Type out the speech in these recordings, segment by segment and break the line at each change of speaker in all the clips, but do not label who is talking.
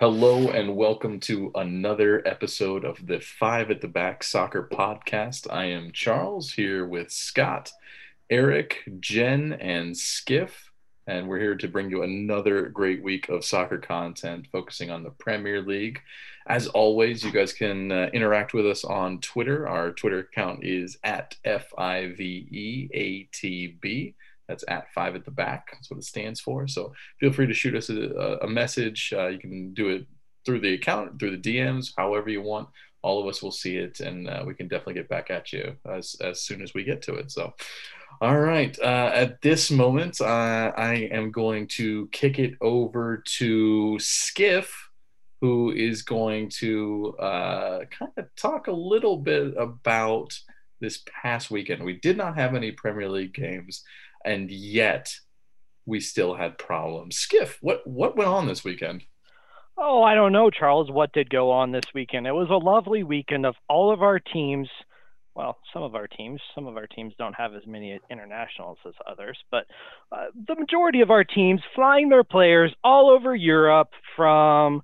Hello and welcome to another episode of the Five at the Back Soccer Podcast. I am Charles here with Scott, Eric, Jen, and Skiff, and we're here to bring you another great week of soccer content focusing on the Premier League. As always, you guys can uh, interact with us on Twitter. Our Twitter account is at F I V E A T B. That's at five at the back. That's what it stands for. So feel free to shoot us a, a message. Uh, you can do it through the account, through the DMs, however you want. All of us will see it, and uh, we can definitely get back at you as, as soon as we get to it. So, all right. Uh, at this moment, uh, I am going to kick it over to Skiff, who is going to uh, kind of talk a little bit about this past weekend. We did not have any Premier League games and yet we still had problems. Skiff, what what went on this weekend?
Oh, I don't know, Charles. What did go on this weekend? It was a lovely weekend of all of our teams. Well, some of our teams, some of our teams don't have as many internationals as others, but uh, the majority of our teams flying their players all over Europe from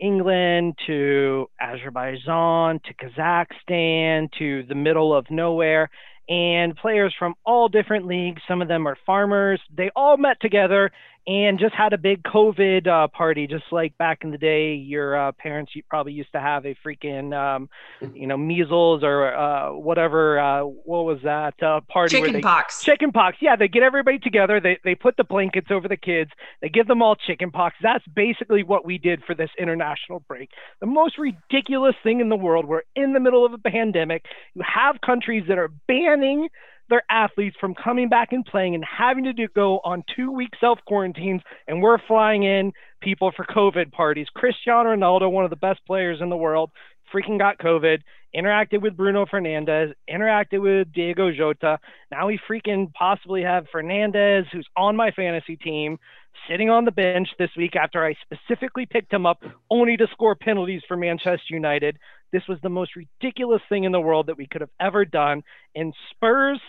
England to Azerbaijan to Kazakhstan to the middle of nowhere and players from all different leagues. Some of them are farmers. They all met together and just had a big COVID uh, party, just like back in the day. Your uh, parents probably used to have a freaking, um, you know, measles or uh, whatever. Uh, what was that uh, party?
Chicken pox.
Chicken pox. Yeah, they get everybody together. They they put the blankets over the kids. They give them all chicken pox. That's basically what we did for this international break. The most ridiculous thing in the world. We're in the middle of a pandemic. You have countries that are banning their athletes from coming back and playing and having to do, go on two week self quarantines, and we're flying in people for COVID parties. Cristiano Ronaldo, one of the best players in the world, freaking got COVID, interacted with Bruno Fernandes, interacted with Diogo Jota. Now we freaking possibly have Fernandes, who's on my fantasy team, sitting on the bench this week after I specifically picked him up only to score penalties for Manchester United. This was the most ridiculous thing in the world that we could have ever done. And Spurs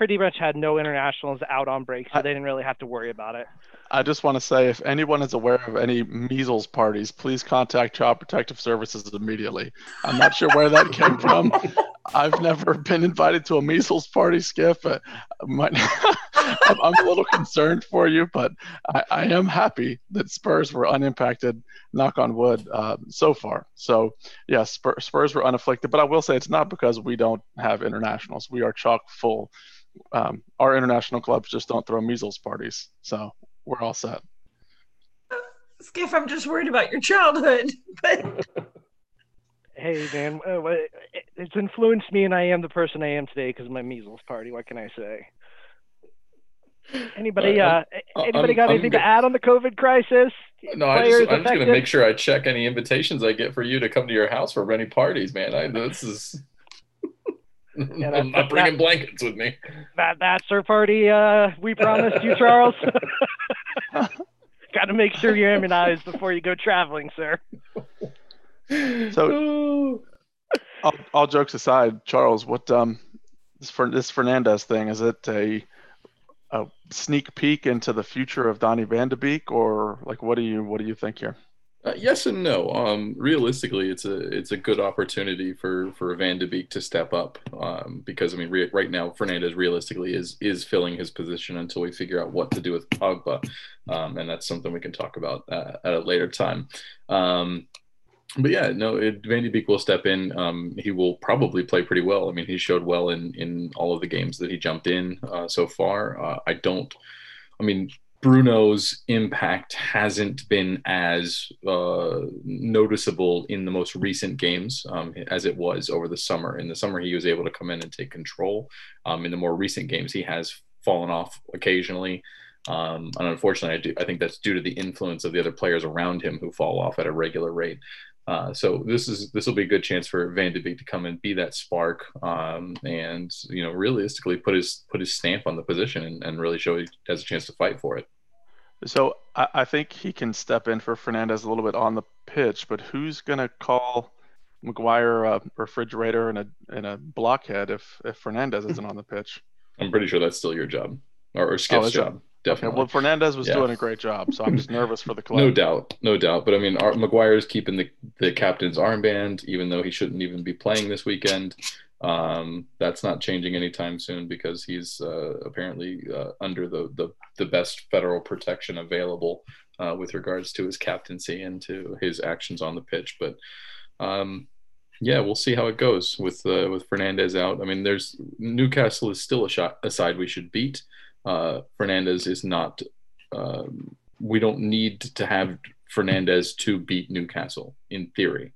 pretty much had no internationals out on break, so they didn't really have to worry about it.
I just want to say if anyone is aware of any measles parties, please contact Child Protective Services immediately. I'm not sure where that came from. I've never been invited to a measles party, Skip. Uh, might, I'm, I'm, a little concerned for you, but I, I, am happy that Spurs were unimpacted, knock on wood, uh, so far. So, yeah, Spurs, Spurs were unafflicted. But I will say it's not because we don't have internationals. We are chock full um, our international clubs just don't throw measles parties, so we're all set.
Skiff, I'm just worried about your childhood. But
hey, man, uh, it's influenced me, and I am the person I am today because of my measles party. What can I say? Anybody, uh, anybody I'm, got anything to add on the COVID crisis?
No, I just, I'm just going to make sure I check any invitations I get for you to come to your house for any parties, man. I, this is yeah, I'm not bringing that, blankets with me.
That bachelor party uh, we promised you, Charles. Got to make sure you're immunized before you go traveling, sir.
So, all, all, jokes aside, Charles, what um, this for this Fernandes thing is it a a sneak peek into the future of Donny Van de Beek, or like what do you what do you think here?
Uh, yes and no. Um, realistically, it's a it's a good opportunity for for Van de Beek to step up um, because I mean re- right now Fernandes realistically is is filling his position until we figure out what to do with Pogba, um, and that's something we can talk about uh, at a later time. Um, but yeah, no, it, Van de Beek will step in. Um, he will probably play pretty well. I mean, he showed well in in all of the games that he jumped in uh, so far. Uh, I don't. I mean, Bruno's impact hasn't been as uh, noticeable in the most recent games um, as it was over the summer. In the summer, he was able to come in and take control. Um, in the more recent games, he has fallen off occasionally. Um, and unfortunately, I, do, I think that's due to the influence of the other players around him who fall off at a regular rate. Uh, so this is this will be a good chance for Van de Beek to come and be that spark, um, and you know realistically put his put his stamp on the position and, and really show he has a chance to fight for it.
So I, I think he can step in for Fernandes a little bit on the pitch, but who's gonna call Maguire a refrigerator and a and a blockhead if if Fernandes isn't on the pitch?
I'm pretty sure that's still your job or, or Skip's oh, job. Definitely.
Well, Fernandes was
Yeah.
doing a great job, so I'm just nervous for the club.
No doubt, no doubt. But I mean, Ar- Maguire's keeping the, the captain's armband, even though he shouldn't even be playing this weekend. Um, that's not changing anytime soon because he's uh, apparently uh, under the, the the best federal protection available uh, with regards to his captaincy and to his actions on the pitch. But um, yeah, we'll see how it goes with uh, with Fernandes out. I mean, there's Newcastle is still a shot a side we should beat. Uh, Fernandes is not. Um, we don't need to have Fernandes to beat Newcastle in theory.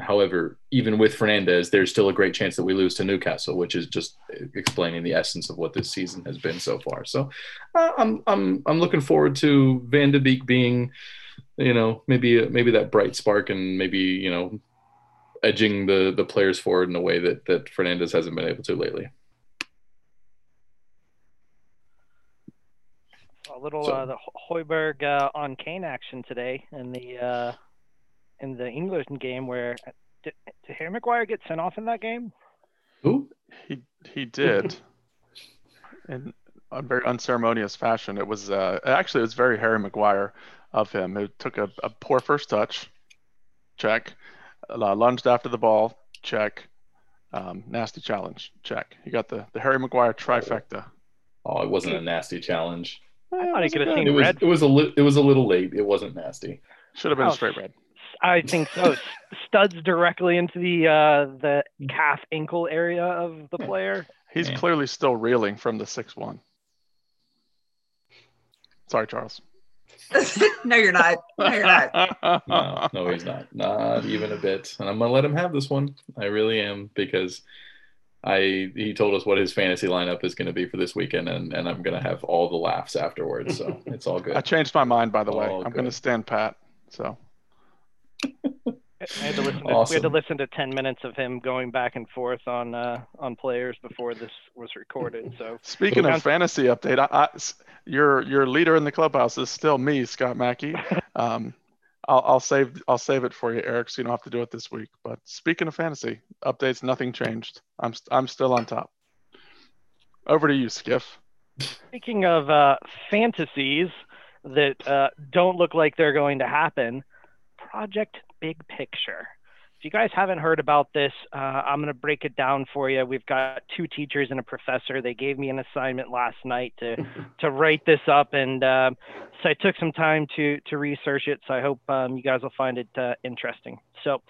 However, even with Fernandes, there's still a great chance that we lose to Newcastle, which is just explaining the essence of what this season has been so far. So, uh, I'm I'm I'm looking forward to Van de Beek being, you know, maybe maybe that bright spark and maybe you know, edging the the players forward in a way that that Fernandes hasn't been able to lately.
A little
So-
uh, the Højbjerg uh, on Kane action today in the uh, in the England game where did, did Harry Maguire get sent off in that game?
Who?
He he did, in a very unceremonious fashion. It was uh, actually it was very Harry Maguire of him. It took a, a poor first touch, check. Uh, lunged after the ball, check. Um, nasty challenge, check. He got the the Harry Maguire trifecta.
Oh, it wasn't a nasty challenge.
I thought he could have
It
seen
was
red.
it was a li- it was a little late. It wasn't nasty.
Should have been
Oh,
straight red.
I think so. Studs directly into the uh, the calf ankle area of the player.
He's
Yeah.
clearly still reeling from the six one. Sorry, Charles.
no, you're not. No, you're not.
No, no, he's not. Not even a bit. And I'm gonna let him have this one. I really am because I he told us what his fantasy lineup is gonna be for this weekend, and, and I'm gonna have all the laughs afterwards. So it's all good.
I changed my mind, by the way.
Oh,
I'm going to stand pat. So
I had to listen. To, We had to listen to ten minutes of him going back and forth on uh, on players before this was recorded. So
Speaking of fantasy update, I, I- s- your your leader in the clubhouse is still me, Scott Mackey. Um, I'll, I'll save I'll save it for you, Eric, so you don't have to do it this week. But speaking of fantasy updates, nothing changed. I'm I'm still on top. Over to you, Skiff.
Speaking of uh, fantasies that uh, don't look like they're going to happen, Project Big Picture. If you guys haven't heard about this, uh, I'm going to break it down for you. We've got two teachers and a professor. They gave me an assignment last night to to write this up, and um, so I took some time to to research it. So I hope um, you guys will find it uh, interesting. So. uh,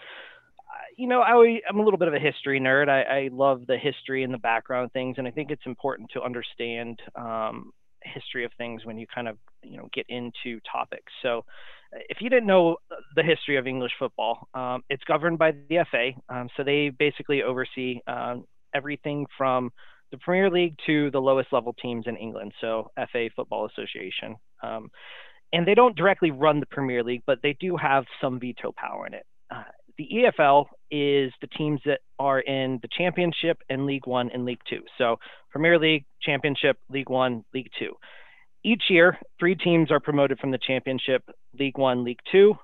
You know, I, I'm a little bit of a history nerd. I, I love the history and the background things, and I think it's important to understand um, history of things when you kind of you know get into topics. So, uh, if you didn't know the history of English football, um, it's governed by the FA. Um, so they basically oversee um, everything from the Premier League to the lowest level teams in England. So FA Football Association. Um, and they don't directly run the Premier League, but they do have some veto power in it. Uh, the EFL is the teams that are in the Championship and League One and League Two. So Premier League, Championship, League One, League Two. Each year, three teams are promoted from the Championship, League One, League Two.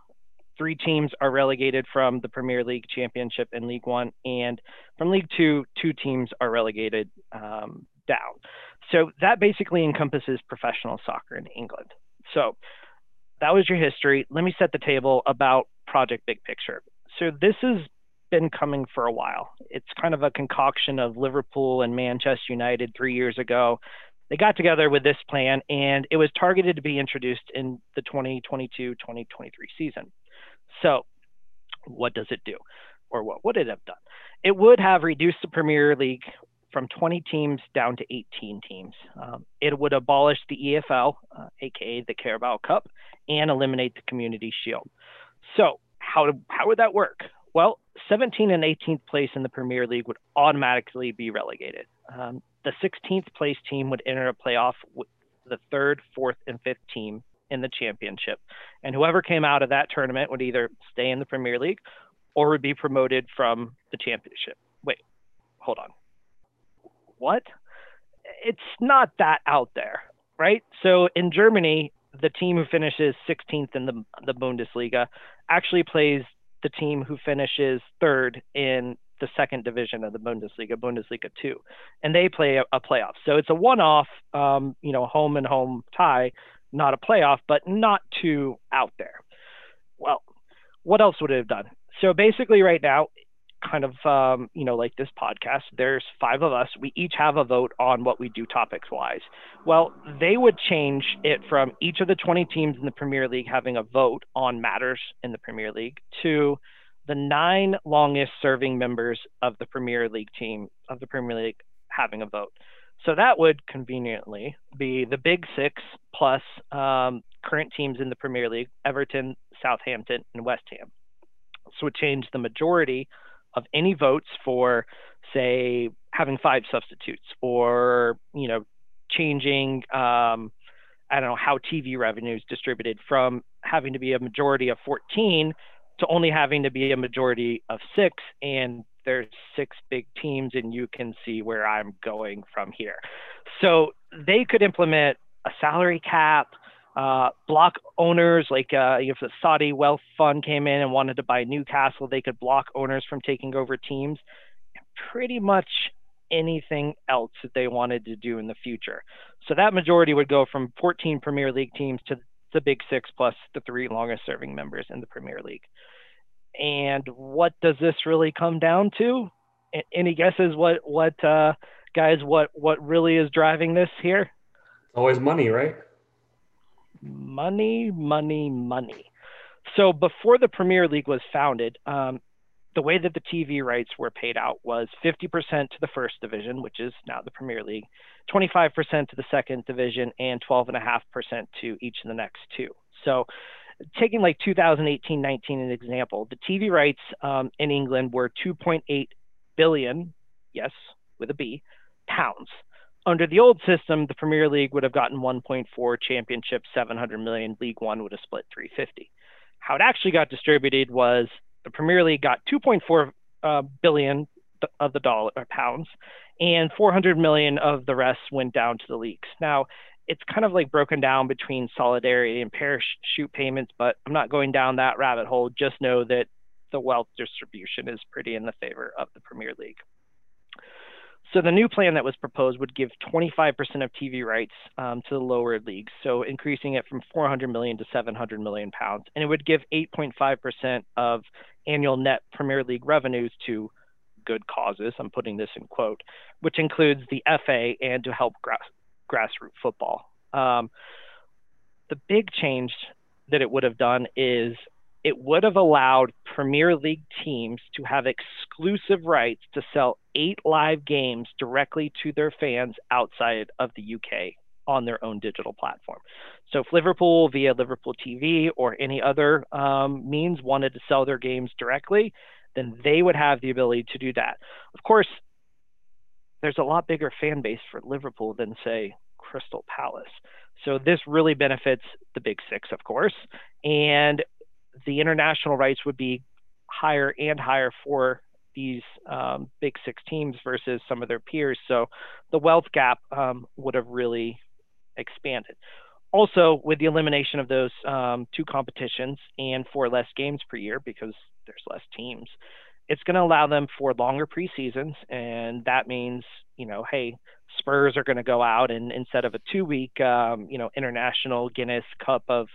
Three teams are relegated from the Premier League, Championship, and League One. And from League Two, two teams are relegated um, down. So that basically encompasses professional soccer in England. So that was your history. Let me set the table about Project Big Picture. So this has been coming for a while. It's kind of a concoction of Liverpool and Manchester United three years ago. They got together with this plan and it was targeted to be introduced in the 2022 2023 season. So, what does it do? Or what would it have done? It would have reduced the Premier League from 20 teams down to 18 teams. Um, it would abolish the EFL, uh, aka the Carabao Cup, and eliminate the Community Shield. So, how, how would that work? Well, 17 and 18th place in the Premier League would automatically be relegated. Um, the 16th place team would enter a playoff with the third, fourth, and fifth team in the championship. And whoever came out of that tournament would either stay in the Premier League or would be promoted from the championship. Wait, hold on. What? It's not that out there, right? So in Germany, the team who finishes 16th in the, the Bundesliga actually plays the team who finishes third in the second division of the Bundesliga, Bundesliga 2, and they play a, a playoff. So it's a one-off, um, you know, home and home tie, not a playoff, but not too out there. Well, what else would it have done? So basically, right now, kind of um, you know like this podcast there's five of us we each have a vote on what we do topics wise well they would change it from each of the 20 teams in the premier league having a vote on matters in the premier league to the nine longest serving members of the premier league team of the premier league having a vote. So that would conveniently be the big six plus um, current teams in the premier league everton southampton and west ham. So it changed the majority of any votes for, say, having five substitutes or, you know, changing, um, I don't know, how TV revenue is distributed from having to be a majority of 14 to only having to be a majority of six. And there's six big teams, and you can see where I'm going from here. So they could implement a salary cap, uh, block owners, like uh, if the Saudi wealth fund came in and wanted to buy Newcastle, they could block owners from taking over teams. Pretty much anything else that they wanted to do in the future. So that majority would go from 14 Premier League teams to the Big Six plus the three longest serving members in the Premier League. And what does this really come down to? Any guesses what what uh, guys what what really is driving this here?
Always money, right?
money, money, money. So before the Premier League was founded, um, the way that the TV rights were paid out was 50% to the first division, which is now the Premier League, 25% to the second division, and 12.5% to each of the next two. So taking like 2018-19 an example, the TV rights um, in England were 2.8 billion, yes, with a B, pounds under the old system, the Premier League would have gotten 1.4, Championship 700 million, League One would have split 350. How it actually got distributed was the Premier League got 2.4 uh, billion of the dollar or pounds, and 400 million of the rest went down to the leagues. Now, it's kind of like broken down between solidarity and parachute payments, but I'm not going down that rabbit hole. Just know that the wealth distribution is pretty in the favor of the Premier League. So the new plan that was proposed would give 25% of TV rights um, to the lower leagues, so increasing it from 400 million to 700 million pounds, and it would give 8.5% of annual net Premier League revenues to good causes. I'm putting this in quote, which includes the FA and to help grass, grassroots football. Um, the big change that it would have done is it would have allowed Premier League teams to have exclusive rights to sell eight live games directly to their fans outside of the UK on their own digital platform. So if Liverpool via Liverpool TV or any other um, means wanted to sell their games directly, then they would have the ability to do that. Of course, there's a lot bigger fan base for Liverpool than, say, Crystal Palace. So this really benefits the big six, of course. And the international rights would be higher and higher for these um, big six teams versus some of their peers. So the wealth gap um, would have really expanded. Also, with the elimination of those um, two competitions and for less games per year because there's less teams, it's going to allow them for longer preseasons. And that means, you know, hey, Spurs are going to go out and instead of a two week, um, you know, international Guinness Cup of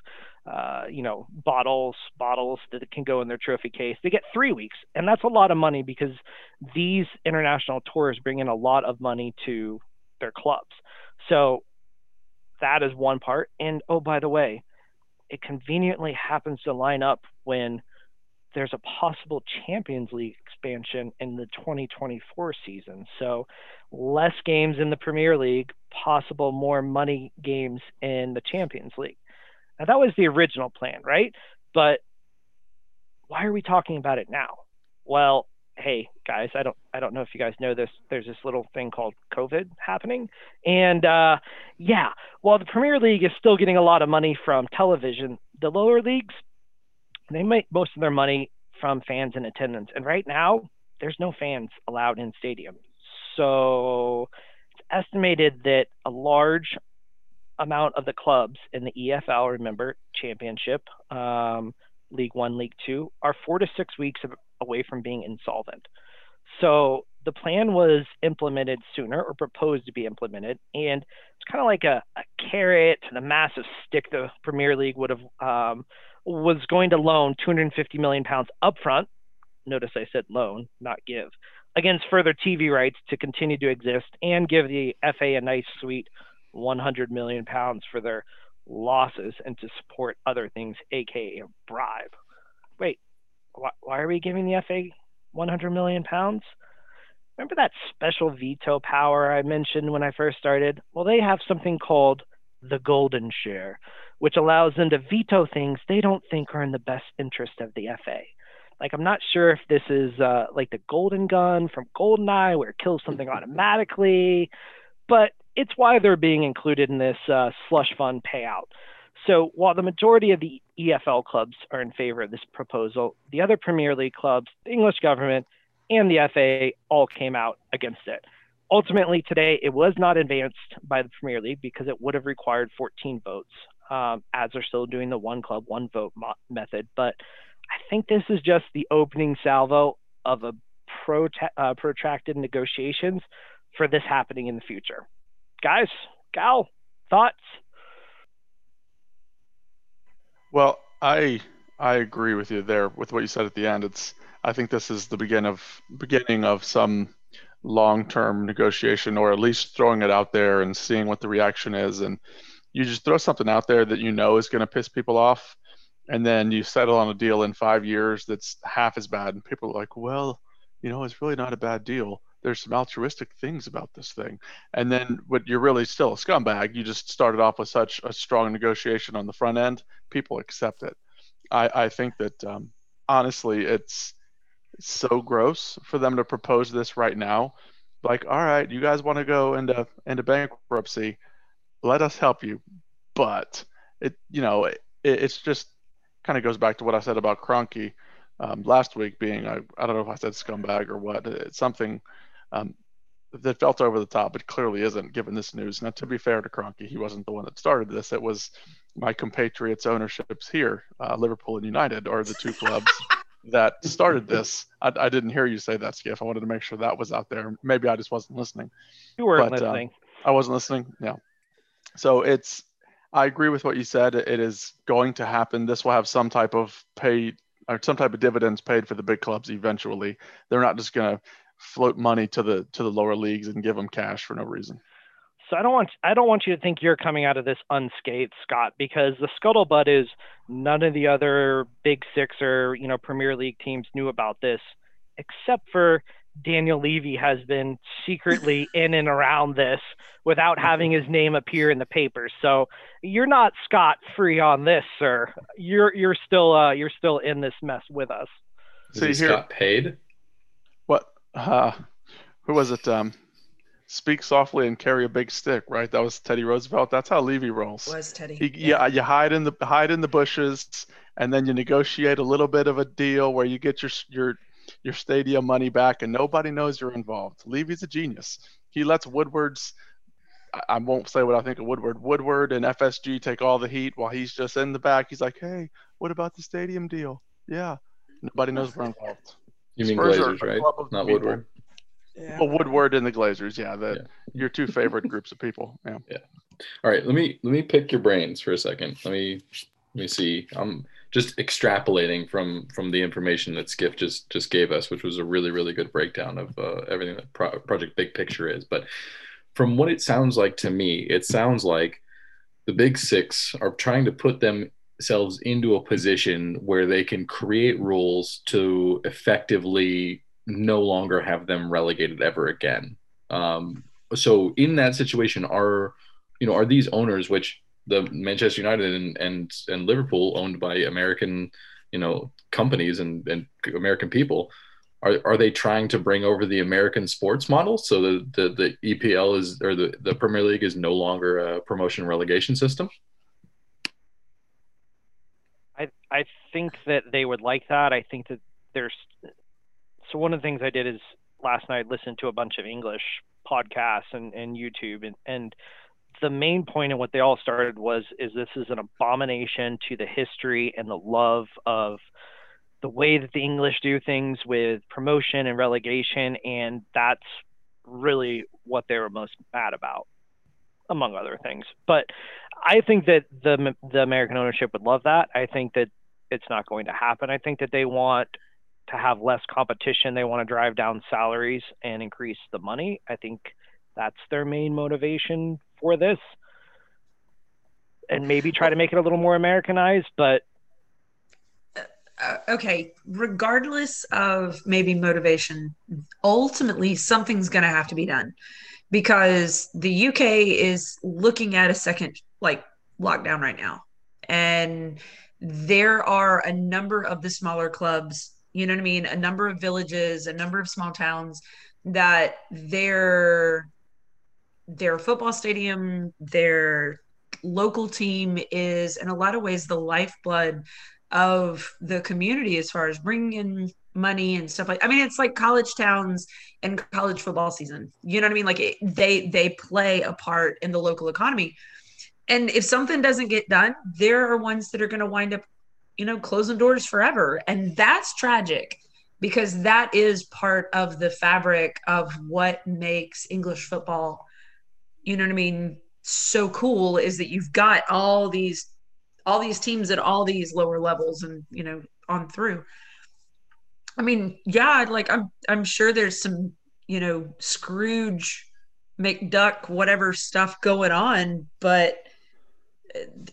uh, you know, bottles, bottles that can go in their trophy case. They get three weeks, and that's a lot of money because these international tours bring in a lot of money to their clubs. So that is one part. And oh, by the way, it conveniently happens to line up when there's a possible Champions League expansion in the 2024 season. So less games in the Premier League, possible more money games in the Champions League. Now that was the original plan, right? But why are we talking about it now? Well, hey guys, I don't I don't know if you guys know this. There's this little thing called COVID happening, and uh, yeah, while the Premier League is still getting a lot of money from television, the lower leagues they make most of their money from fans and attendance. And right now, there's no fans allowed in stadiums. So it's estimated that a large amount of the clubs in the EFL, remember, championship, um, League One, League Two, are four to six weeks away from being insolvent. So the plan was implemented sooner or proposed to be implemented. And it's kind of like a, a carrot and a massive stick the Premier League would have um, was going to loan 250 million pounds upfront. Notice I said loan, not give, against further TV rights to continue to exist and give the FA a nice sweet 100 million pounds for their losses and to support other things, aka a bribe. Wait, why, why are we giving the FA 100 million pounds? Remember that special veto power I mentioned when I first started? Well, they have something called the golden share, which allows them to veto things they don't think are in the best interest of the FA. Like, I'm not sure if this is uh, like the golden gun from Goldeneye, where it kills something automatically, but it's why they're being included in this uh, slush fund payout. So while the majority of the EFL clubs are in favor of this proposal, the other Premier League clubs, the English government, and the FA all came out against it. Ultimately, today it was not advanced by the Premier League because it would have required 14 votes, um, as they're still doing the one club, one vote mo- method. But I think this is just the opening salvo of a prota- uh, protracted negotiations for this happening in the future. Guys, Gal, thoughts?
Well, I I agree with you there with what you said at the end. It's I think this is the begin of beginning of some long-term negotiation or at least throwing it out there and seeing what the reaction is and you just throw something out there that you know is going to piss people off and then you settle on a deal in 5 years that's half as bad and people are like, "Well, you know, it's really not a bad deal." There's some altruistic things about this thing. And then what you're really still a scumbag, you just started off with such a strong negotiation on the front end, people accept it. I, I think that um, honestly, it's so gross for them to propose this right now. Like, all right, you guys want to go into into bankruptcy, let us help you. But it, you know, it, it's just kind of goes back to what I said about Kroenke um, last week being, I, I don't know if I said scumbag or what. It's something um, that felt over the top, but clearly isn't given this news. Now, to be fair to Kroenke, he wasn't the one that started this. It was my compatriots' ownerships here, uh, Liverpool and United, are the two clubs that started this. I, I, didn't hear you say that, Skiff. I wanted to make sure that was out there. Maybe I just wasn't listening.
You weren't but, uh, listening.
I wasn't listening. Yeah. So it's. I agree with what you said. It is going to happen. This will have some type of pay or some type of dividends paid for the big clubs eventually. They're not just going to float money to the to the lower leagues and give them cash for no reason.
So I don't want I don't want you to think you're coming out of this unscathed, Scott, because the scuttlebutt is none of the other Big Six or you know Premier League teams knew about this, except for Daniel Levy has been secretly in and around this without having his name appear in the papers. So you're not scot free on this, sir. You're you're still uh, you're still in this mess with us.
So he got paid?
Uh, who was it? Um, speak softly and carry a big stick, right? That was Teddy Roosevelt. That's how Levy rolls.
Was Teddy?
He, yeah. yeah, you hide in the hide in the bushes, and then you negotiate a little bit of a deal where you get your your your stadium money back, and nobody knows you're involved. Levy's a genius. He lets Woodward's I won't say what I think of Woodward. Woodward and FSG take all the heat while he's just in the back. He's like, "Hey, what about the stadium deal? Yeah, nobody knows we're involved."
You mean Spurs Glazers, right? Not people. Woodward.
Yeah. Well, Woodward and the Glazers, yeah, the yeah. your two favorite groups of people. Yeah.
Yeah. All right, let me let me pick your brains for a second. Let me let me see. I'm just extrapolating from from the information that Skiff just just gave us, which was a really really good breakdown of uh, everything that Pro- Project Big Picture is. But from what it sounds like to me, it sounds like the Big Six are trying to put them themselves into a position where they can create rules to effectively no longer have them relegated ever again. Um, so in that situation, are you know are these owners, which the Manchester United and and, and Liverpool owned by American you know companies and, and American people, are, are they trying to bring over the American sports model so the, the, the EPL is or the, the Premier League is no longer a promotion relegation system?
I think that they would like that. I think that there's so one of the things I did is last night listened to a bunch of English podcasts and, and YouTube and, and the main point of what they all started was is this is an abomination to the history and the love of the way that the English do things with promotion and relegation, and that's really what they were most mad about, among other things. But I think that the the American ownership would love that. I think that it's not going to happen. I think that they want to have less competition. They want to drive down salaries and increase the money. I think that's their main motivation for this. And maybe try to make it a little more Americanized, but
uh, okay, regardless of maybe motivation, ultimately something's going to have to be done because the UK is looking at a second like lockdown right now. And there are a number of the smaller clubs, you know what I mean? A number of villages, a number of small towns that their their football stadium, their local team is in a lot of ways the lifeblood of the community as far as bringing in money and stuff like i mean it's like college towns and college football season. You know what i mean? Like it, they they play a part in the local economy and if something doesn't get done there are ones that are going to wind up you know closing doors forever. And that's tragic because that is part of the fabric of what makes english football you know what i mean so cool is that you've got all these all these teams at all these lower levels and you know on through. I mean yeah like i'm i'm sure there's some you know scrooge mcduck whatever stuff going on but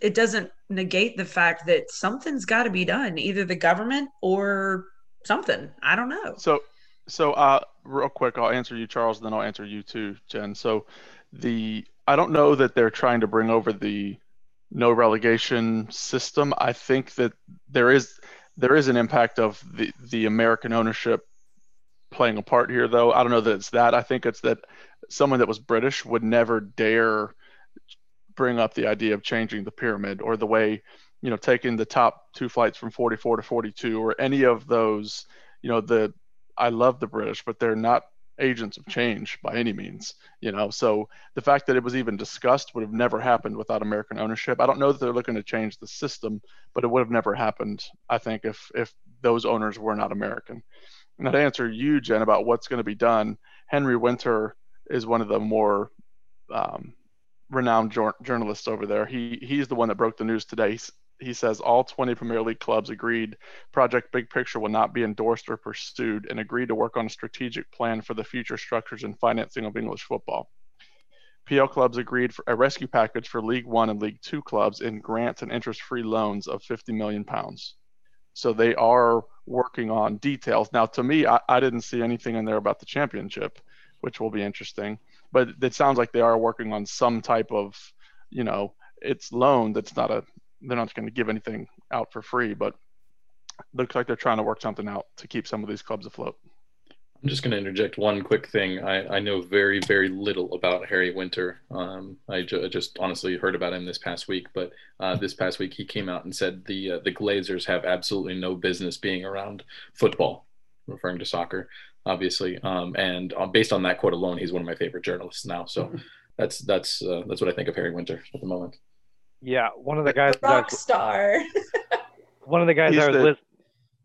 it doesn't negate the fact that something's got to be done either the government or something i don't know
So, so uh, real quick, I'll answer you, Charles, and then I'll answer you too, Jen. So, the I don't know that they're trying to bring over the no relegation system. I think that there is there is an impact of the the American ownership playing a part here, though. I don't know that it's that. I think it's that someone that was British would never dare bring up the idea of changing the pyramid or the way you know taking the top two flights from 44 to 42 or any of those you know the i love the british but they're not agents of change by any means you know? So the fact that it was even discussed would have never happened without american ownership. I don't know that they're looking to change the system but it would have never happened i think if if those owners were not american. And to answer you jen about what's going to be done henry winter is one of the more um, renowned jour- journalists over there he he's the one that broke the news today He's, he says all 20 Premier League clubs agreed Project Big Picture will not be endorsed or pursued and agreed to work on a strategic plan for the future structures and financing of English football. PL clubs agreed for a rescue package for League One and League Two clubs in grants and interest free loans of 50 million pounds. So they are working on details. Now, to me, I, I didn't see anything in there about the championship, which will be interesting. But it sounds like they are working on some type of, you know, it's loan that's not a they're not going to give anything out for free, but looks like they're trying to work something out to keep some of these clubs afloat.
I'm just going to interject one quick thing. I, I know very, very little about Harry Winter. Um, I ju- just honestly heard about him this past week, but uh, this past week he came out and said the uh, the Glazers have absolutely no business being around football, referring to soccer, obviously. Um, and uh, based on that quote alone, he's one of my favorite journalists now. So that's that's uh, that's what I think of Harry Winter at the moment.
yeah, one of the guys.
rock
That,
star
one of the guys
He's
I was.
the-
lis-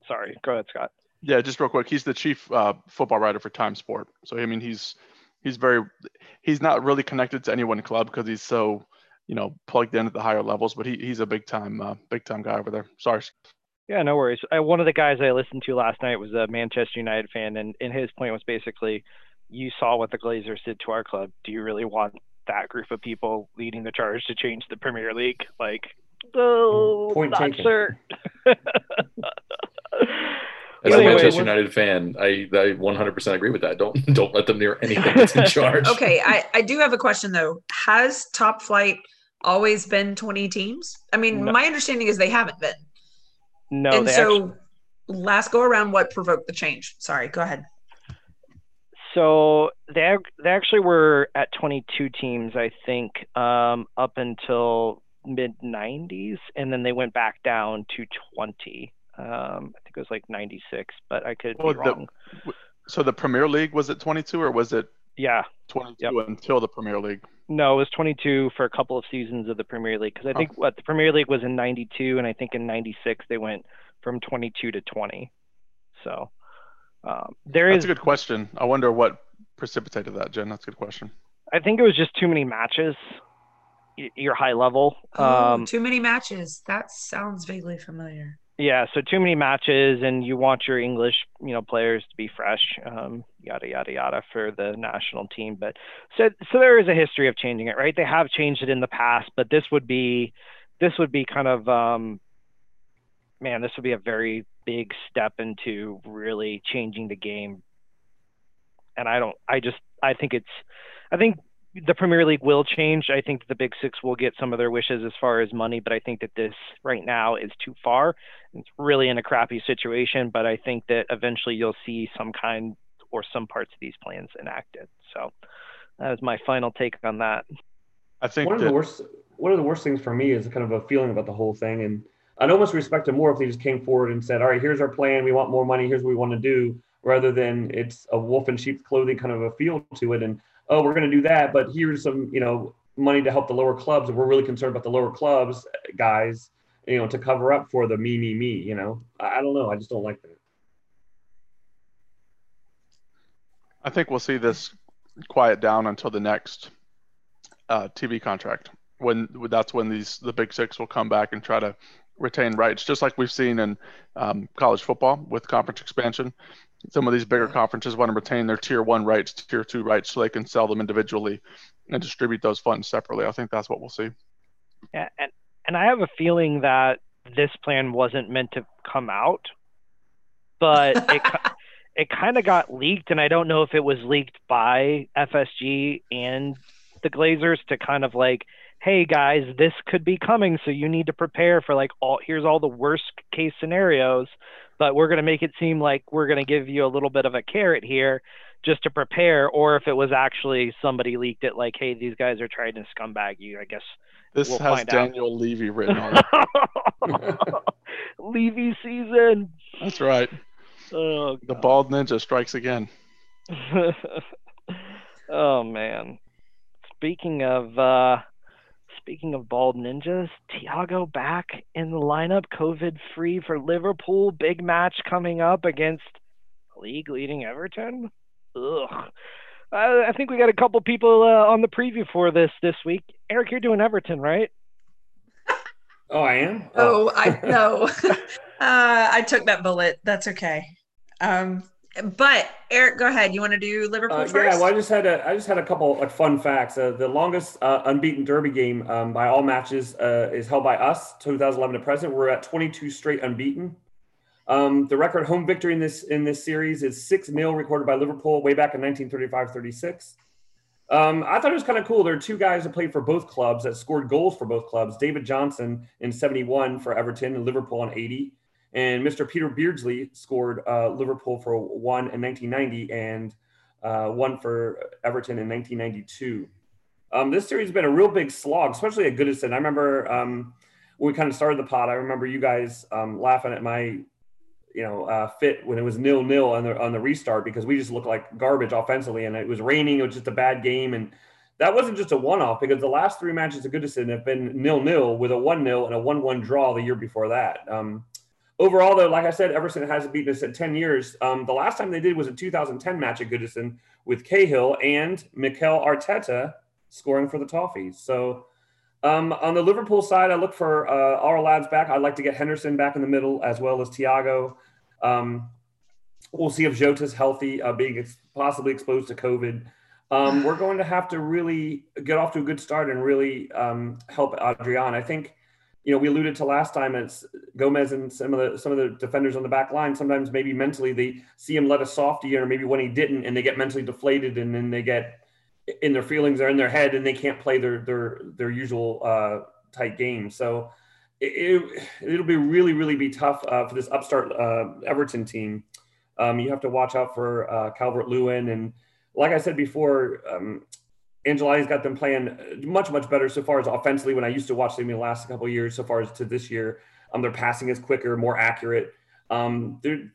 Sorry, go ahead, Scott.
Yeah, just real quick, he's the chief uh, football writer for Time Sport. So I mean, he's he's very he's not really connected to any one club because he's so you know plugged in at the higher levels. But he, he's a big time uh, big time guy over there. Sorry.
Yeah, no worries. I, one of the guys I listened to last night was a Manchester United fan, and, and his point was basically, you saw what the Glazers did to our club. Do you really want that group of people leading the charge to change the Premier League? Like, oh,
Point
not
taken.
sir.
As
Anyway,
a Manchester
what-
United fan, I, I 100% agree with that. Don't don't let them near anything that's in charge.
okay I, I do have a question though has top flight always been 20 teams i mean
No.
my understanding is they haven't been
no,
and
they
so
actually,
last go around what provoked the change sorry go ahead
so they they actually were at 22 teams, I think, um, up until mid 90s, and then they went back down to 20. Um, I think it was like 96, but I could
Well,
be
the-
wrong.
So the Premier League was it 22 or was it
Yeah,
22
Yep.
until the Premier League?
no, it was 22 for a couple of seasons of the Premier League because I
Oh.
think what the Premier League was in 92, and I think in 96 they went from 22 to 20. So um, there
That's
is.
a good question. I wonder what precipitated that, Jen. That's a good question.
I think it was just too many matches. Your high level.
Oh,
Um,
too many matches. That sounds vaguely familiar.
Yeah, so too many matches, and you want your English, you know, players to be fresh, um, yada yada yada for the national team. But so so there is a history of changing it, right? They have changed it in the past, but this would be this would be kind of um, man, this would be a very big step into really changing the game. And I don't, I just, I think it's, I think the Premier League will change. I think the Big Six will get some of their wishes as far as money, but I think that this right now is too far. It's really in a crappy situation, but I think that eventually you'll see some kind or some parts of these plans enacted. So that is my final take on that.
I think
one of the worst one of the worst things for me is kind of a feeling about the whole thing and i'd almost respect it more if they just came forward and said all right here's our plan we want more money here's what we want to do rather than it's a wolf in sheep's clothing kind of a feel to it and oh we're going to do that but here's some you know money to help the lower clubs we're really concerned about the lower clubs guys you know to cover up for the me me me you know i, I don't know i just don't like that
I think we'll see this quiet down until the next uh, TV contract. When that's when these the Big Six will come back and try to retain rights, just like we've seen in um, college football with conference expansion. Some of these bigger conferences want to retain their tier one rights, tier two rights, so they can sell them individually and distribute those funds separately. I think that's what we'll see.
Yeah, and and I have a feeling that this plan wasn't meant to come out, but it it kind of got leaked, and I don't know if it was leaked by FSG and the Glazers to kind of like, hey guys, this could be coming, so you need to prepare for like all here's all the worst case scenarios, but we're gonna make it seem like we're gonna give you a little bit of a carrot here just to prepare, or if it was actually somebody leaked it like, hey, these guys are trying to scumbag you, I guess
This
We'll
has
find out.
Daniel Levy written on it.
Levy season.
That's right.
Oh,
The bald ninja strikes again.
oh man. Speaking of uh speaking of bald ninjas, Thiago back in the lineup, COVID free for Liverpool. Big match coming up against league leading Everton. Ugh. I, I think we got a couple people uh, on the preview for this this week. Eric, you're doing Everton, right?
oh i am
Oh, I know. uh, I took that bullet. That's okay. Um, but Eric, go ahead. You want to do Liverpool
Uh,
first?
yeah, well, I just had a, I just had a couple like fun facts. Uh, the longest uh, unbeaten Derby game um, by all matches uh, is held by us, 2011 to present. We're at 22 straight unbeaten. Um, the record home victory in this in this series is six 0 recorded by Liverpool way back in 1935-36. Um, I thought it was kind of cool. There are two guys that played for both clubs that scored goals for both clubs. David Johnson in 71 for Everton and Liverpool in 80. And Mr. Peter Beardsley scored uh, Liverpool for one in 1990 and uh, one for Everton in 1992. Um, this series has been a real big slog, especially at Goodison. I remember um, when we kind of started the pod. I remember you guys um, laughing at my, you know, uh, fit when it was nil nil on the on the restart because we just looked like garbage offensively, and it was raining. It was just a bad game, and that wasn't just a one off because the last three matches at Goodison have been nil nil with a one 0 and a one one draw the year before that. Um, overall, though, like I said, Everton hasn't beaten us in 10 years. Um, the last time they did was a 2010 match at Goodison with Cahill and Mikel Arteta scoring for the Toffees. So um, on the Liverpool side, I look for uh, our lads back. I'd like to get Henderson back in the middle as well as Thiago. Um, we'll see if Jota's healthy, uh, being ex- possibly exposed to COVID. Um, we're going to have to really get off to a good start and really um, help Adrian. I think you know, we alluded to last time as Gomez and some of the some of the defenders on the back line. Sometimes maybe mentally they see him let a softie, or maybe when he didn't, and they get mentally deflated, and then they get in their feelings or in their head, and they can't play their their their usual uh, tight game. So it, it will be really really be tough uh, for this upstart uh, Everton team. Um, you have to watch out for uh, Calvert Lewin, and like I said before. Um, Ancelotti's got them playing much, much better so far as offensively. When I used to watch them in the last couple years, so far as to this year, um, their passing is quicker, more accurate. Um, they're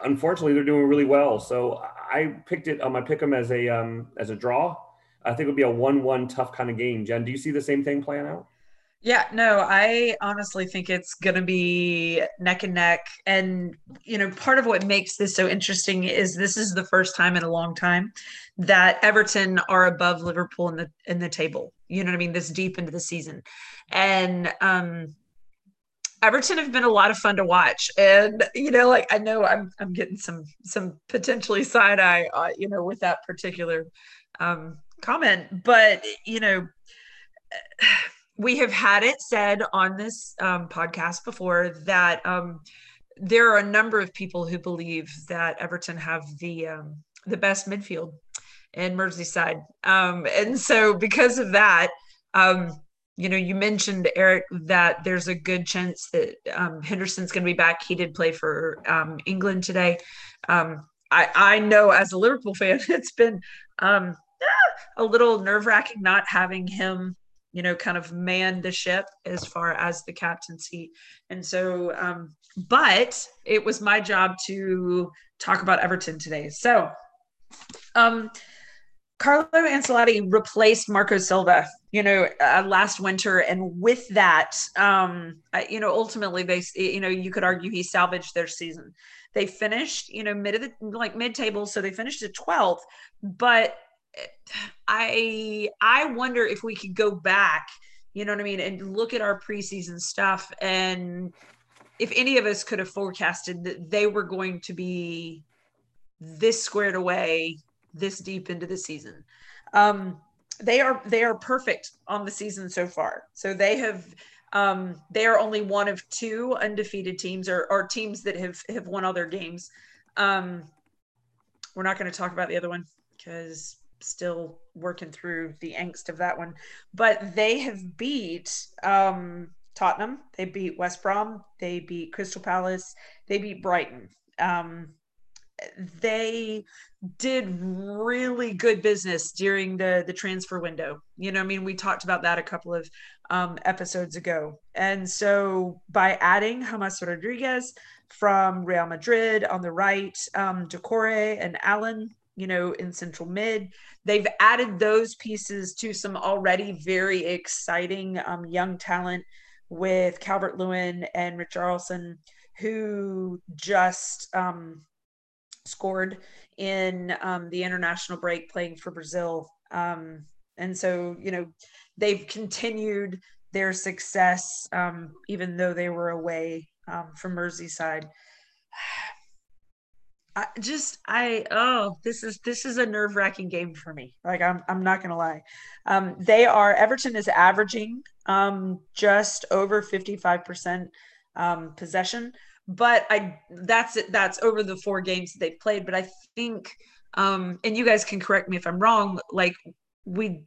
unfortunately they're doing really well. So I picked it. Um, I pick them as a um, as a draw. I think it would be a one-one tough kind of game. Jen, do you see the same thing playing out?
Yeah, no, I honestly think it's going to be neck and neck. And, you know, part of what makes this so interesting is this is the first time in a long time that Everton are above Liverpool in the in the table. You know what I mean? This deep into the season. And um Everton have been a lot of fun to watch, and you know, like I know I'm I'm getting some some potentially side eye, uh, you know, with that particular um, comment, but you know, we have had it said on this um, podcast before that um, there are a number of people who believe that Everton have the um, the best midfield in Merseyside, um, and so because of that, um, you know, you mentioned Eric that there's a good chance that um, Henderson's going to be back. He did play for England today. I I know as a Liverpool fan, it's been a little nerve wracking not having him you know, kind of man the ship as far as the captaincy. And so, um, but it was my job to talk about Everton today. So, um, Carlo Ancelotti replaced Marco Silva, you know, uh, last winter, and with that, um, you know, ultimately they, you know, you could argue he salvaged their season. They finished, you know, mid of the like mid table, so they finished at 12th, but I I wonder if we could go back, you know what I mean, and look at our preseason stuff and if any of us could have forecasted that they were going to be this squared away this deep into the season. Um, they are they are perfect on the season so far. So they have um, they are only one of two undefeated teams or, or teams that have have won all their games. Um, we're not going to talk about the other one because still working through the angst of that one. But they have beat um, Tottenham, they beat West Brom, they beat Crystal Palace, they beat Brighton. Um, they did really good business during the the transfer window. You know, I mean, we talked about that a couple of um, episodes ago. And so by adding James Rodriguez from Real Madrid on the right, um, Doucouré and Allen you know, in central mid. They've added those pieces to some already very exciting um, young talent with Calvert Lewin and Rich Richarlison, who just um, scored in um, the international break playing for Brazil. Um, and so, you know, they've continued their success, um, even though they were away um, from Merseyside. I just I oh this is this is a nerve wracking game for me. Like I'm I'm not gonna lie. Um, they are Everton is averaging um, just over 55 percent um, possession, but I that's it. That's over the four games that they've played. But I think um, and you guys can correct me if I'm wrong. Like we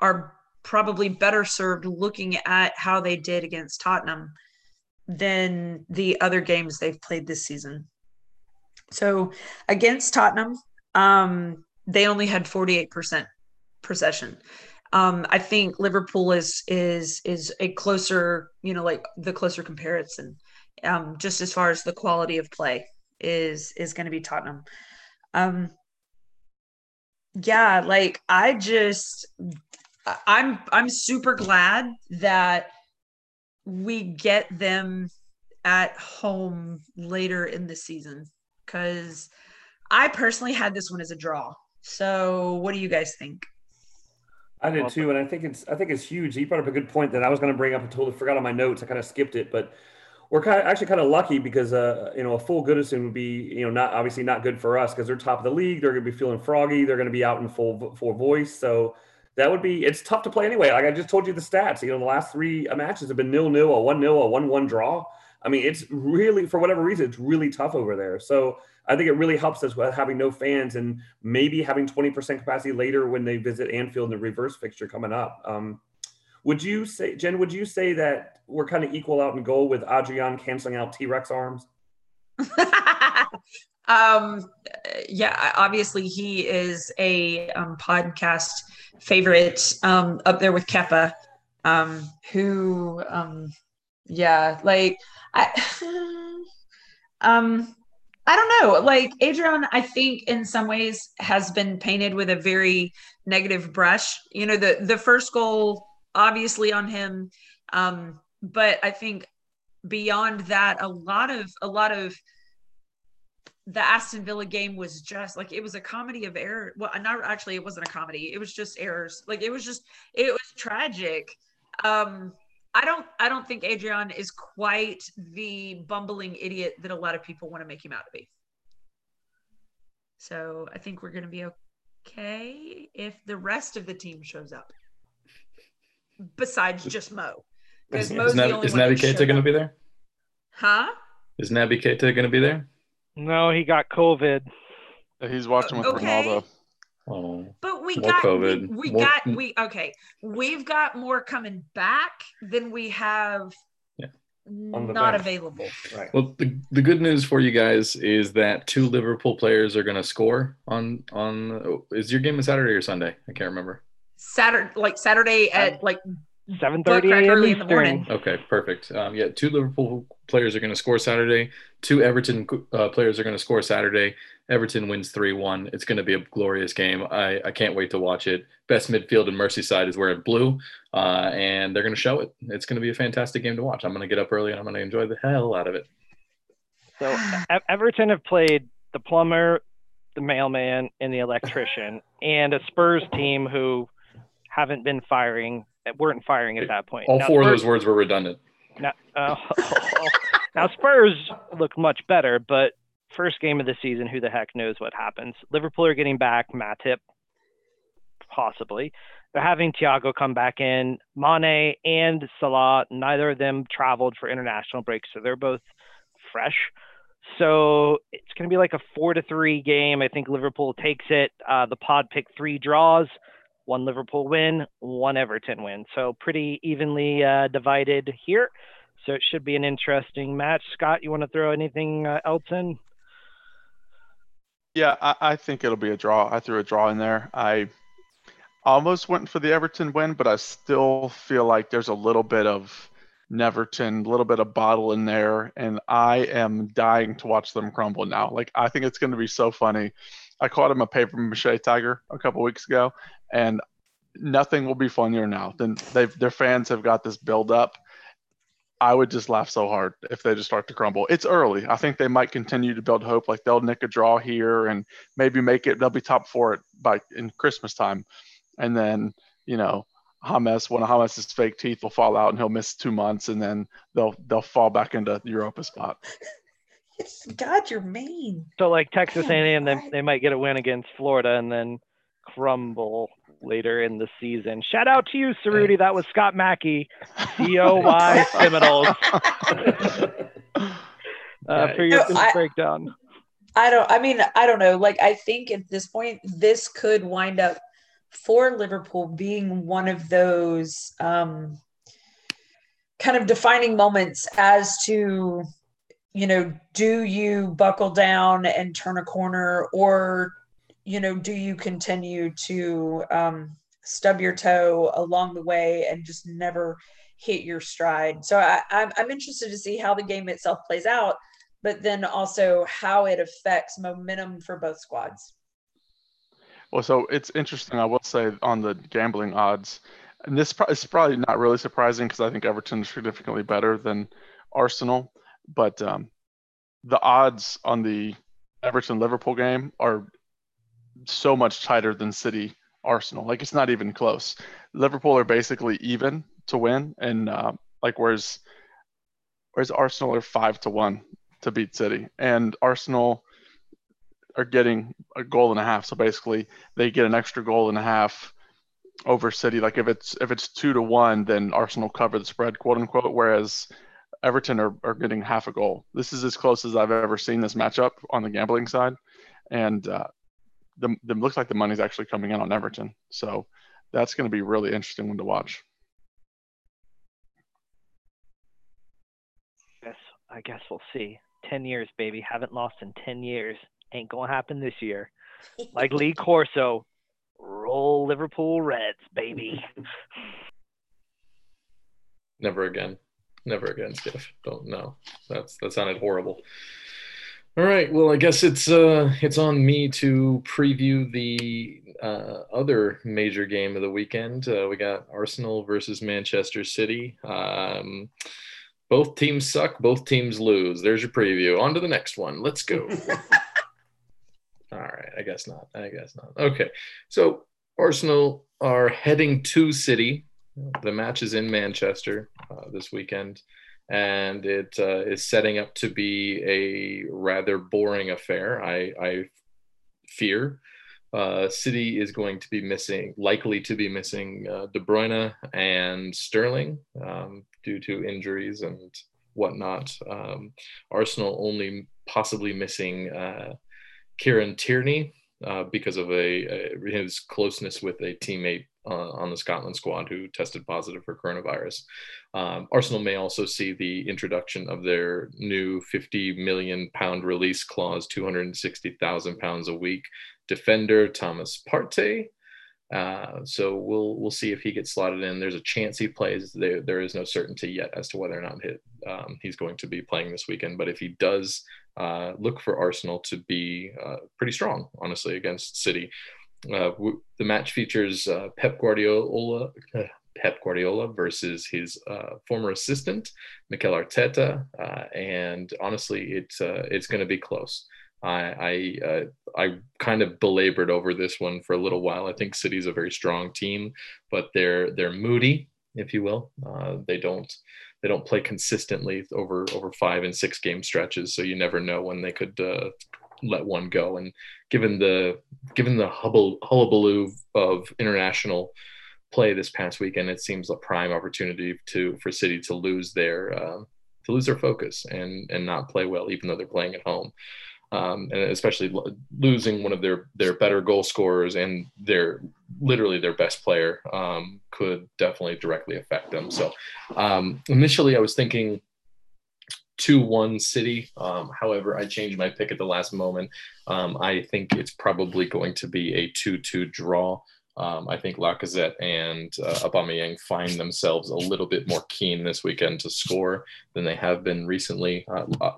are probably better served looking at how they did against Tottenham than the other games they've played this season. So against Tottenham, um, they only had 48% possession. Um, I think Liverpool is is is a closer, you know, like the closer comparison, um, just as far as the quality of play is is going to be Tottenham. Um, yeah, like I just I'm I'm super glad that we get them at home later in the season because I personally had this one as a draw. So, what do you guys think?
I did too, and I think it's I think it's huge. You brought up a good point that I was going to bring up I totally forgot on my notes. I kind of skipped it, but we're kind of actually kind of lucky because uh, you know a full Goodison would be you know not obviously not good for us because they're top of the league. They're going to be feeling froggy. They're going to be out in full full voice. So that would be it's tough to play anyway. Like I just told you the stats. You know the last three matches have been nil nil, a one nil, a one one draw. I mean, it's really for whatever reason, it's really tough over there. So I think it really helps us with having no fans and maybe having 20% capacity later when they visit Anfield in the reverse fixture coming up. Um, would you say, Jen, would you say that we're kind of equal out in goal with Adrian canceling out T Rex arms?
um, yeah, obviously he is a um, podcast favorite um, up there with Kepa, um, who, um, yeah, like I, um, I don't know. Like Adrian, I think in some ways has been painted with a very negative brush. You know, the the first goal obviously on him. Um, but I think beyond that, a lot of a lot of the Aston Villa game was just like it was a comedy of error. Well, not actually, it wasn't a comedy. It was just errors. Like it was just it was tragic. Um, I don't I don't think Adrian is quite the bumbling idiot that a lot of people want to make him out to be. So I think we're going to be okay if the rest of the team shows up, besides just Mo.
Is, is, Nav- is Naby Keita going to be there?
Huh?
Is Naby Keita going to be there?
No, he got COVID.
He's watching with oh, okay. Ronaldo.
Oh,
but we got COVID. we, we more, got we okay. We've got more coming back than we have yeah. not available.
Right. Well, the, the good news for you guys is that two Liverpool players are going to score on on. Is your game on Saturday or Sunday? I can't remember.
Saturday, like Saturday at like
seven thirty a.m. in the morning.
Okay, perfect. Um, yeah, two Liverpool players are going to score Saturday. Two Everton uh, players are going to score Saturday. Everton wins 3 1. It's going to be a glorious game. I, I can't wait to watch it. Best midfield in Merseyside is wearing blue, uh, and they're going to show it. It's going to be a fantastic game to watch. I'm going to get up early and I'm going to enjoy the hell out of it.
So, Everton have played the plumber, the mailman, and the electrician, and a Spurs team who haven't been firing, weren't firing at that point.
All now, four Spurs, of those words were redundant.
Now, uh, now Spurs look much better, but first game of the season, who the heck knows what happens? Liverpool are getting back Matip, possibly. They're having Thiago come back in. Mane and Salah, neither of them traveled for international breaks, so they're both fresh. So it's going to be like a four to three game. I think Liverpool takes it. Uh, the pod picked three draws, one Liverpool win, one Everton win. So pretty evenly uh, divided here. So it should be an interesting match. Scott, you want to throw anything uh, else in?
Yeah, I, I think it'll be a draw. I threw a draw in there. I almost went for the Everton win, but I still feel like there's a little bit of Neverton, a little bit of bottle in there, and I am dying to watch them crumble now. Like I think it's going to be so funny. I caught him a paper mache tiger a couple weeks ago, and nothing will be funnier now than they've their fans have got this build up I would just laugh so hard if they just start to crumble. It's early. I think they might continue to build hope. Like they'll nick a draw here and maybe make it. They'll be top four by in Christmas time, and then you know James, one of James's fake teeth will fall out and he'll miss two months, and then they'll they'll fall back into the Europa spot.
God, you're mean.
So like Texas A&M, they, they might get a win against Florida and then crumble later in the season. Shout out to you, Cerruti. That was Scott Mackey, COY Seminoles. uh, for your no, breakdown.
I don't, I mean, I don't know. Like, I think at this point, this could wind up for Liverpool being one of those um, kind of defining moments as to, you know, do you buckle down and turn a corner or you know, do you continue to um, stub your toe along the way and just never hit your stride? So I, I'm, interested to see how the game itself plays out, but then also how it affects momentum for both squads.
Well, so it's interesting. I will say on the gambling odds, and this is probably not really surprising because I think Everton is significantly better than Arsenal, but um, the odds on the Everton Liverpool game are so much tighter than City Arsenal. Like it's not even close. Liverpool are basically even to win, and uh, like whereas whereas Arsenal are five to one to beat City, and Arsenal are getting a goal and a half. So basically, they get an extra goal and a half over City. Like if it's if it's two to one, then Arsenal cover the spread, quote unquote. Whereas Everton are, are getting half a goal. This is as close as I've ever seen this matchup on the gambling side, and uh, the, the looks like the money's actually coming in on Everton. So that's going to be really interesting one to watch.
Yes, I guess we'll see. Ten years, baby. Haven't lost in ten years. Ain't gonna happen this year. Like Lee Corso, roll Liverpool Reds, baby.
Never again. Never again, Skiff. Don't know. That's that sounded horrible. All right. Well, I guess it's uh it's on me to preview the uh, other major game of the weekend. Uh, we got Arsenal versus Manchester City. Um, both teams suck. Both teams lose. There's your preview. On to the next one. Let's go. All right. I guess not. I guess not. Okay. So Arsenal are heading to City. The match is in Manchester uh, this weekend and it uh, is setting up to be a rather boring affair. I, I fear. Uh, City is going to be missing, likely to be missing uh, De Bruyne and Sterling um, due to injuries and whatnot. Um, Arsenal only possibly missing uh, Kieran Tierney uh, because of a, a, his closeness with a teammate uh, on the Scotland squad who tested positive for coronavirus. Um, Arsenal may also see the introduction of their new 50 million pound release clause, 260,000 pounds a week defender Thomas Partey. Uh, so we'll we'll see if he gets slotted in. There's a chance he plays. There there is no certainty yet as to whether or not um, he's going to be playing this weekend. But if he does, uh, look for Arsenal to be uh, pretty strong, honestly, against City. Uh, w- the match features uh, Pep Guardiola. Pep Guardiola versus his uh, former assistant Mikel Arteta, and honestly, it's it's going to be close. I I, uh, I kind of belabored over this one for a little while. I think City's a very strong team, but they're they're moody, if you will. Uh, they don't they don't play consistently over over five and six game stretches, so you never know when they could uh, let one go. And given the given the hubble, hullabaloo of international play this past weekend, it seems a prime opportunity to for City to lose their uh, to lose their focus and and not play well, even though they're playing at home um, and especially losing one of their their better goal scorers and their literally their best player um, could definitely directly affect them. So um, initially, I was thinking two one City. Um, however, I changed my pick at the last moment. Um, I think it's probably going to be a two two draw. Um, I think Lacazette and uh, Aubameyang find themselves a little bit more keen this weekend to score than they have been recently. Uh,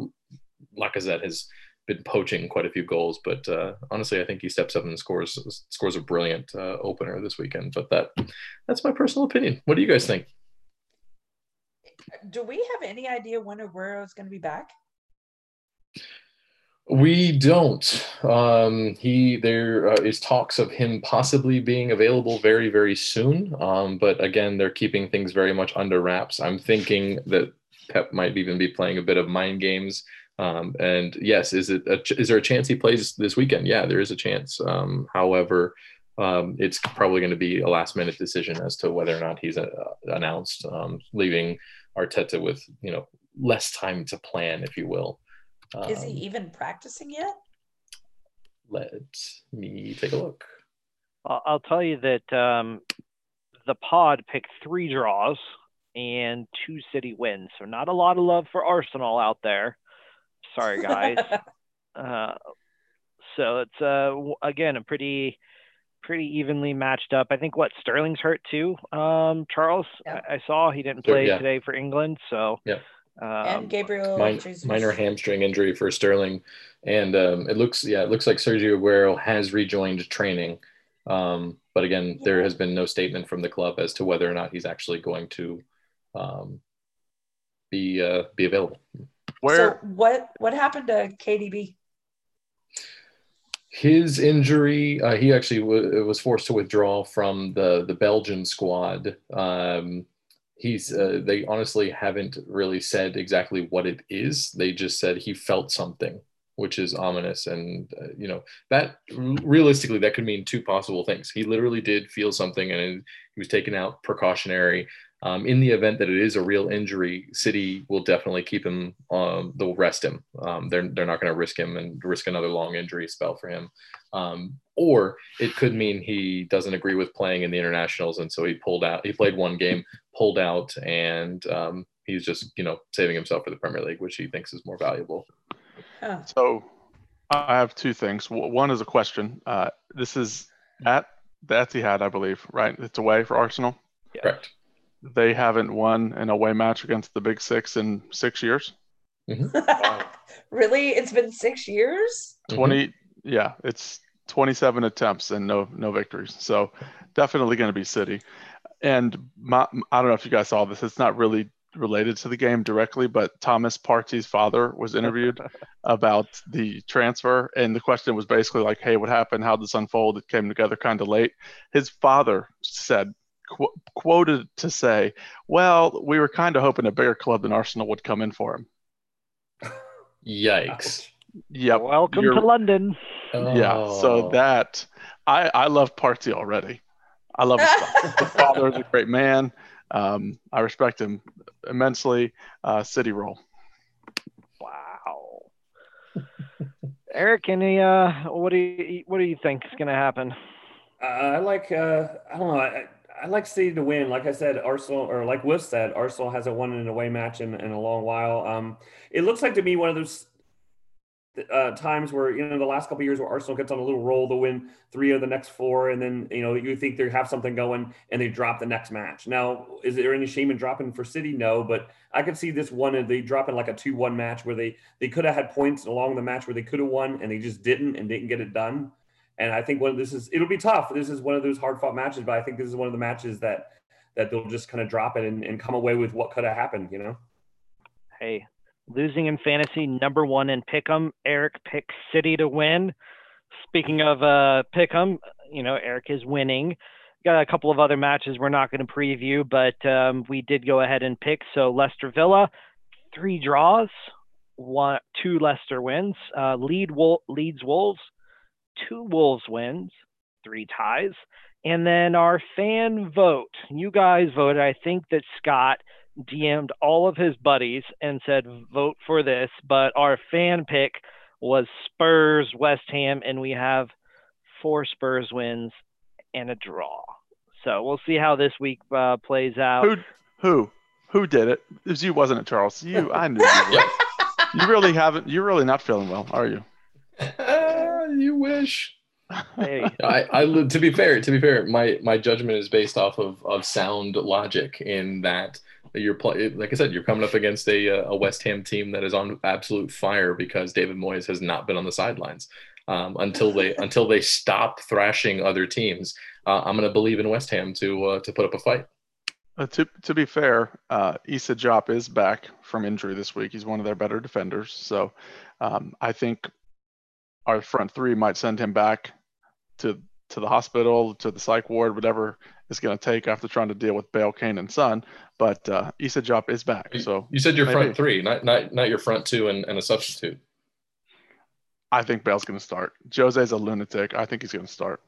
Lacazette has been poaching quite a few goals, but uh, honestly, I think he steps up and scores scores a brilliant uh, opener this weekend. But that that's my personal opinion. What do you guys think?
Do we have any idea when Aguero is going to be back?
We don't. Um, he there uh, is talks of him possibly being available very very soon. Um, but again, they're keeping things very much under wraps. I'm thinking that Pep might even be playing a bit of mind games um, and yes, is it a, is there a chance he plays this weekend? Yeah, there is a chance. Um, however, um, it's probably going to be a last minute decision as to whether or not he's uh, announced, um, leaving Arteta with you know less time to plan, if you will.
Is he um, even practicing yet?
Let me take a look.
I'll tell you that um, the pod picked three draws and two city wins, so not a lot of love for Arsenal out there. Sorry, guys. uh, so it's uh, again a pretty pretty evenly matched up. I think what Sterling's hurt too. Um, Charles, yeah. I-, I, saw he didn't play yeah. today for England, so
yeah.
Um, and Gabriel
min- minor hamstring injury for Sterling, and um, it looks yeah it looks like Sergio Aguero has rejoined training, um, but again yeah. there has been no statement from the club as to whether or not he's actually going to um, be uh, be available.
Where so what what happened to KDB?
His injury, uh, he actually w- was forced to withdraw from the the Belgian squad. He's uh, they honestly haven't really said exactly what it is. They just said he felt something, which is ominous, and uh, you know that realistically that could mean two possible things. He literally did feel something, and he was taken out precautionary um, in the event that it is a real injury, City will definitely keep him. Um, they'll rest him. Um, they're they're not going to risk him and risk another long injury spell for him. Um, or it could mean he doesn't agree with playing in the internationals, and so he pulled out. He played one game, pulled out, and um, he's just you know saving himself for the Premier League, which he thinks is more valuable.
Huh. So I have two things. One is a question. Uh, this is at the Etihad, I believe, right? It's away for Arsenal.
Yeah. Correct
they haven't won an away match against the Big Six in six years.
Mm-hmm. Really? It's been six years?
Mhm.
20 yeah it's 27 attempts and no no victories so definitely going to be city and my, i don't know if you guys saw this it's not really related to the game directly but thomas partey's father was interviewed about the transfer and the question was basically like hey what happened how did this unfold it came together kind of late his father said qu- quoted to say well we were kind of hoping a bigger club than arsenal would come in for him
Yikes.
yep
Welcome
you're-
to London.
Yeah, so
Oh.
that I I love Partey already. I love his father. his father is a great man. Um, I respect him immensely. Uh, city roll.
Wow. Eric, any uh, what do you what do you think is going to happen?
Uh, I like uh, I don't know. I, I like City to win. Like I said, Arsenal or like Wolf said, Arsenal hasn't won an away match in, in a long while. Um, it looks like to me one of those uh, times where you know the last couple years where Arsenal gets on a little roll to win three of the next four, and then you know you think they have something going and they drop the next match. Now, is there any shame in dropping for City? No, but I could see this one and they drop in like a two-one match where they they could have had points along the match where they could have won and they just didn't and didn't get it done. And I think one this is it'll be tough. This is one of those hard fought matches, but I think this is one of the matches that that they'll just kind of drop it and, and come away with what could have happened. You know.
Hey, losing in fantasy, number one in Pick'em. Eric picks City to win. Speaking of uh, Pick'em, you know Eric is winning. Got a couple of other matches we're not going to preview, but um, we did go ahead and pick. So Leicester Villa, three draws, one, two Leicester wins. Uh, lead Wol- Leeds Wolves, two Wolves wins, three ties. And then our fan vote. You guys voted. I think that Scott DM'd all of his buddies and said, vote for this. But our fan pick was Spurs, West Ham, and we have four Spurs wins and a draw. So we'll see how this week uh, plays out.
Who who who did it? It was you, wasn't it, Charles? You. I knew you. Were. you really haven't. You're really not feeling well, are you?
You wish.
Hey,
I, I li- to be fair, to be fair, my my judgment is based off of of sound logic in that you're play, like I said, you're coming up against a uh, a West Ham team that is on absolute fire because David Moyes has not been on the sidelines um, until they until they stop thrashing other teams. Uh, I'm going to believe in West Ham to uh, to put up a fight.
Uh, to to be fair, uh, Issa Diop is back from injury this week. He's one of their better defenders, so um, I think our front three might send him back to to the hospital, to the psych ward, whatever it's going to take after trying to deal with Bale, Kane, and Son. But uh, Issa Diop is back, so
You said your
Maybe.
front three, not not not your front two and, and a substitute.
I think Bale's going to start. Jose's a lunatic. I think he's going to start.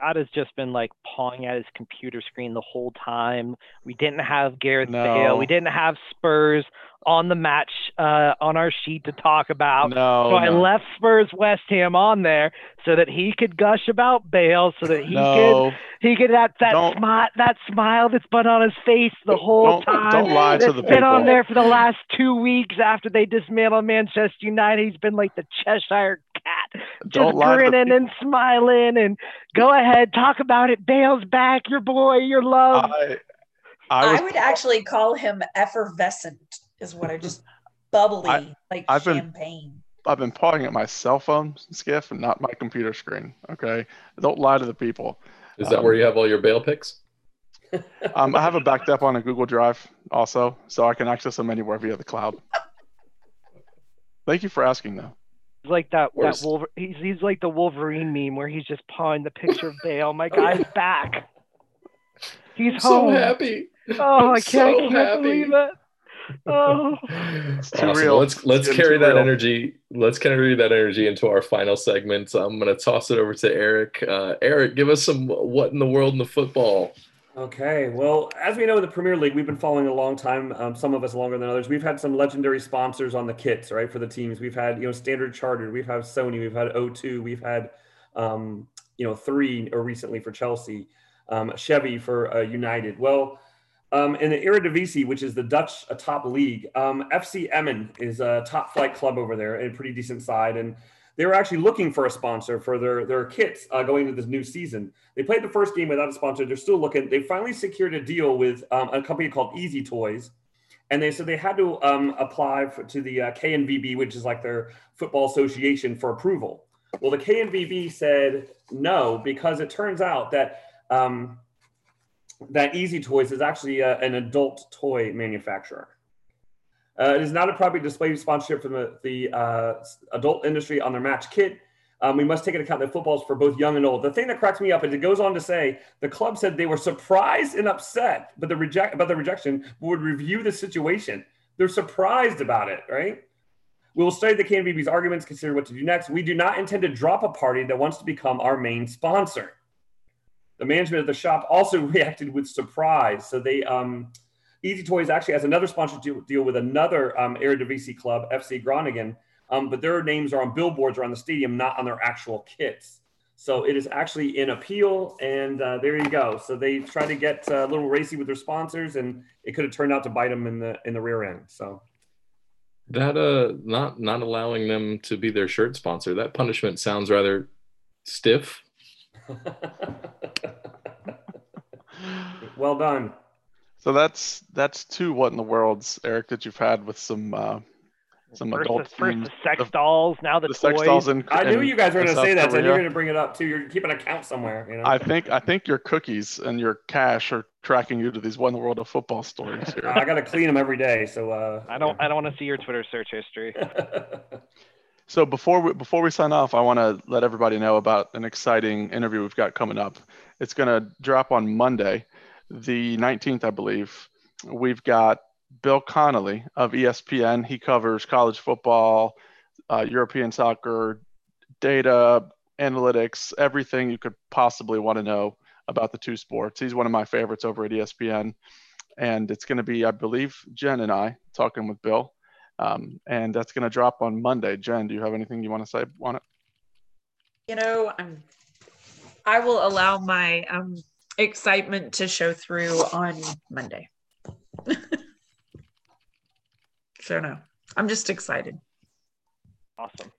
Scott has just been like pawing at his computer screen the whole time. We didn't have Gareth
No.
Bale. We didn't have Spurs on the match uh, on our sheet to talk about.
No,
so I left Spurs West Ham on there so that he could gush about Bale, so that he could
no.
he could that that
Don't-
smile that smile that's been on his face the whole
Don't-
time.
don't lie to the
been on there for the last two weeks after they dismantled Manchester United. He's been like the Cheshire cat, just
Don't lie to the
grinning and smiling. And go ahead, talk about it. Bale's back, your boy, your love.
I,
I,
I
would actually call him effervescent, is what I just bubbly,
I-
like
I've been-
champagne.
I've been pawing at my cell phone skiff and not my computer screen. Okay, don't lie to the people.
Is that
Um,
where you have all your Bale picks?
Um, I have it backed up on a Google Drive also, so I can access them anywhere via the cloud. Thank you for asking, though.
He's like that. That
Worst.
Wolver- he's he's like the Wolverine meme where he's just pawing the picture of Bale. My
Oh,
guy's back. He's
so
home.
happy.
Oh, I
I'm
can't,
so
I can't
happy.
believe it. Oh,
too
Awesome.
real.
Let's let's
It's
carry that
real.
energy. Let's carry that energy into our final segment. I'm going to toss it over to Eric. Uh, Eric, give us some what in the world in the football.
Okay, well, as we know in the Premier League, we've been following a long time. Um, some of us longer than others. We've had some legendary sponsors on the kits, right, for the teams. We've had, you know, Standard Chartered. We've had Sony. We've had O2. We've had, um, you know, three or recently for Chelsea, um, Chevy for uh, United. Well, um, in the Eredivisie, which is the Dutch uh, top league, um, FC Emmen is a top flight club over there, a pretty decent side, and they were actually looking for a sponsor for their their kits uh, going into this new season. They played the first game without a sponsor. They're still looking. They finally secured a deal with um, a company called Easy Toys, and they said they had to um, apply for, to the uh, KNVB, which is like their football association, for approval. Well, the KNVB said no because it turns out that um, that Easy Toys is actually uh, an adult toy manufacturer. Uh, it is not a property display sponsorship from the, the uh, adult industry on their match kit. Um, we must take into account that football is for both young and old. The thing that cracks me up is it goes on to say the club said they were surprised and upset, but the reject about the rejection would review the situation. They're surprised about it, right? We will study the KNVB's arguments, consider what to do next. We do not intend to drop a party that wants to become our main sponsor. The management of the shop also reacted with surprise. So they, um, Easy Toys actually has another sponsorship deal with another um, Eredivisie club, FC Groningen, um, but their names are on billboards around the stadium, not on their actual kits. So it is actually in appeal, and uh, there you go. So they try to get uh, a little racy with their sponsors, and it could have turned out to bite them in the in the rear end. So
that uh, not not allowing them to be their shirt sponsor. That punishment sounds rather stiff.
well done.
So that's that's two what in the worlds, Eric, that you've had with some uh, some
first
adult
the, first the sex dolls, now the,
the
toys.
sex dolls in,
I knew you guys were going to say that, so you're going to bring it up too. You're keeping a count somewhere. You know.
I think I think your cookies and your cash are tracking you to these one world of football stories here.
I got to clean them every day. So uh,
I don't I don't want to see your Twitter search history.
So before we, before we sign off, I want to let everybody know about an exciting interview we've got coming up. It's going to drop on Monday, the 19th, I believe. We've got Bill Connelly of ESPN. He covers college football, uh, European soccer, data, analytics, everything you could possibly want to know about the two sports. He's one of my favorites over at ESPN. And it's going to be, I believe, Jen and I talking with Bill. Um, and that's going to drop on Monday. Jen, do you have anything you want to say on it?
You know, I'm, I will allow my um, excitement to show through on Monday. so no, I'm just excited.
Awesome.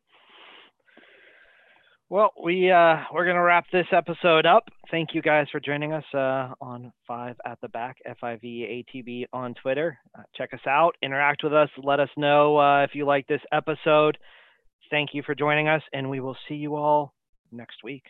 Well, we uh, we're gonna wrap this episode up. Thank you guys for joining us uh, on Five at the Back, F I V A T B on Twitter. Uh, check us out, interact with us, let us know uh, if you like this episode. Thank you for joining us, and we will see you all next week.